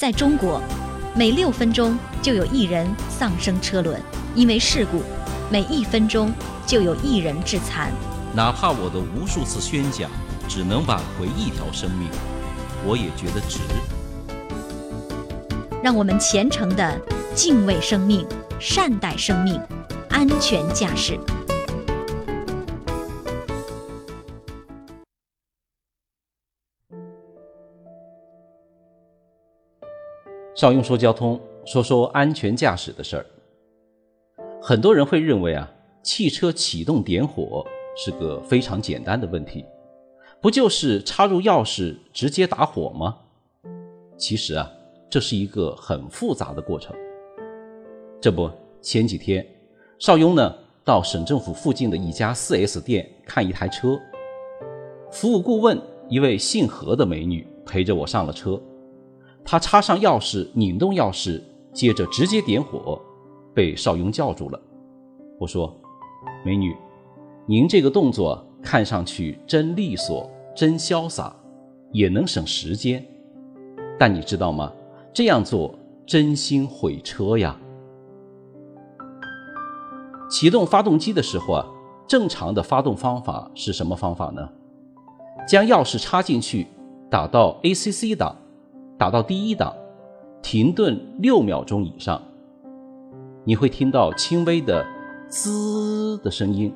在中国，每六分钟就有一人丧生车轮，因为事故；每一分钟就有一人致残。哪怕我的无数次宣讲只能挽回一条生命，我也觉得值。让我们虔诚的敬畏生命，善待生命，安全驾驶。邵雍说交通，说说安全驾驶的事儿。很多人会认为啊，汽车启动点火是个非常简单的问题，不就是插入钥匙直接打火吗？其实啊，这是一个很复杂的过程。这不，前几天邵雍呢到省政府附近的一家 4S 店看一台车，服务顾问一位姓何的美女陪着我上了车。他插上钥匙，拧动钥匙，接着直接点火，被邵雍叫住了。我说：“美女，您这个动作看上去真利索，真潇洒，也能省时间。但你知道吗？这样做真心毁车呀！启动发动机的时候啊，正常的发动方法是什么方法呢？将钥匙插进去，打到 ACC 档。”打到第一档，停顿六秒钟以上，你会听到轻微的滋的声音。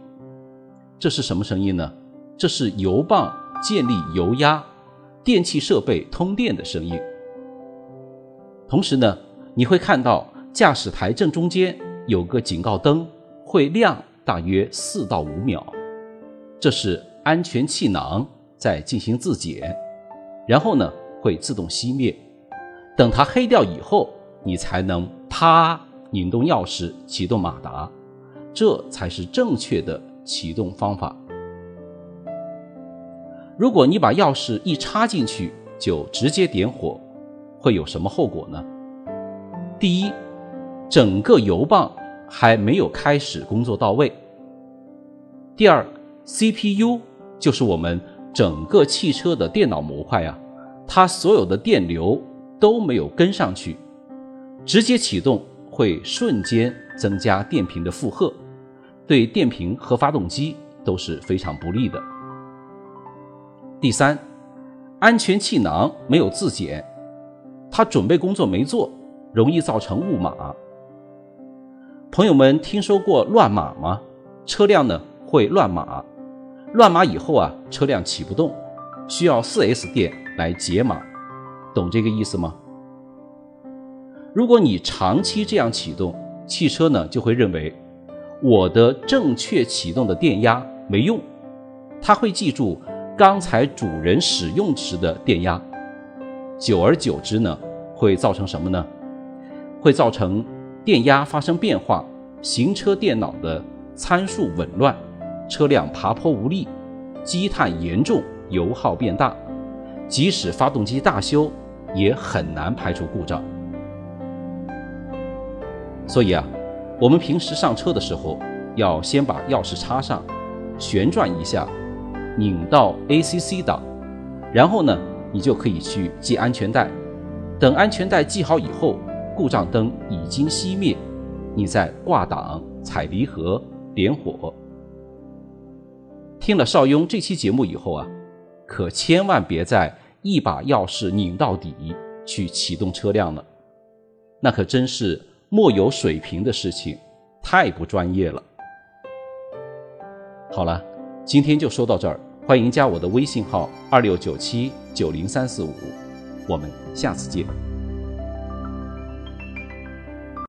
这是什么声音呢？这是油泵建立油压、电气设备通电的声音。同时呢，你会看到驾驶台正中间有个警告灯，会亮大约四到五秒，这是安全气囊在进行自检。然后呢？会自动熄灭，等它黑掉以后，你才能啪拧动钥匙启动马达，这才是正确的启动方法。如果你把钥匙一插进去就直接点火，会有什么后果呢？第一，整个油泵还没有开始工作到位；第二，CPU 就是我们整个汽车的电脑模块呀。它所有的电流都没有跟上去，直接启动会瞬间增加电瓶的负荷，对电瓶和发动机都是非常不利的。第三，安全气囊没有自检，它准备工作没做，容易造成误码。朋友们听说过乱码吗？车辆呢会乱码，乱码以后啊，车辆启不动，需要 4S 店。来解码，懂这个意思吗？如果你长期这样启动汽车呢，就会认为我的正确启动的电压没用，它会记住刚才主人使用时的电压，久而久之呢，会造成什么呢？会造成电压发生变化，行车电脑的参数紊乱，车辆爬坡无力，积碳严重，油耗变大。即使发动机大修，也很难排除故障。所以啊，我们平时上车的时候，要先把钥匙插上，旋转一下，拧到 ACC 档，然后呢，你就可以去系安全带。等安全带系好以后，故障灯已经熄灭，你再挂档、踩离合、点火。听了邵雍这期节目以后啊。可千万别再一把钥匙拧到底去启动车辆了，那可真是莫有水平的事情，太不专业了。好了，今天就说到这儿，欢迎加我的微信号二六九七九零三四五，我们下次见。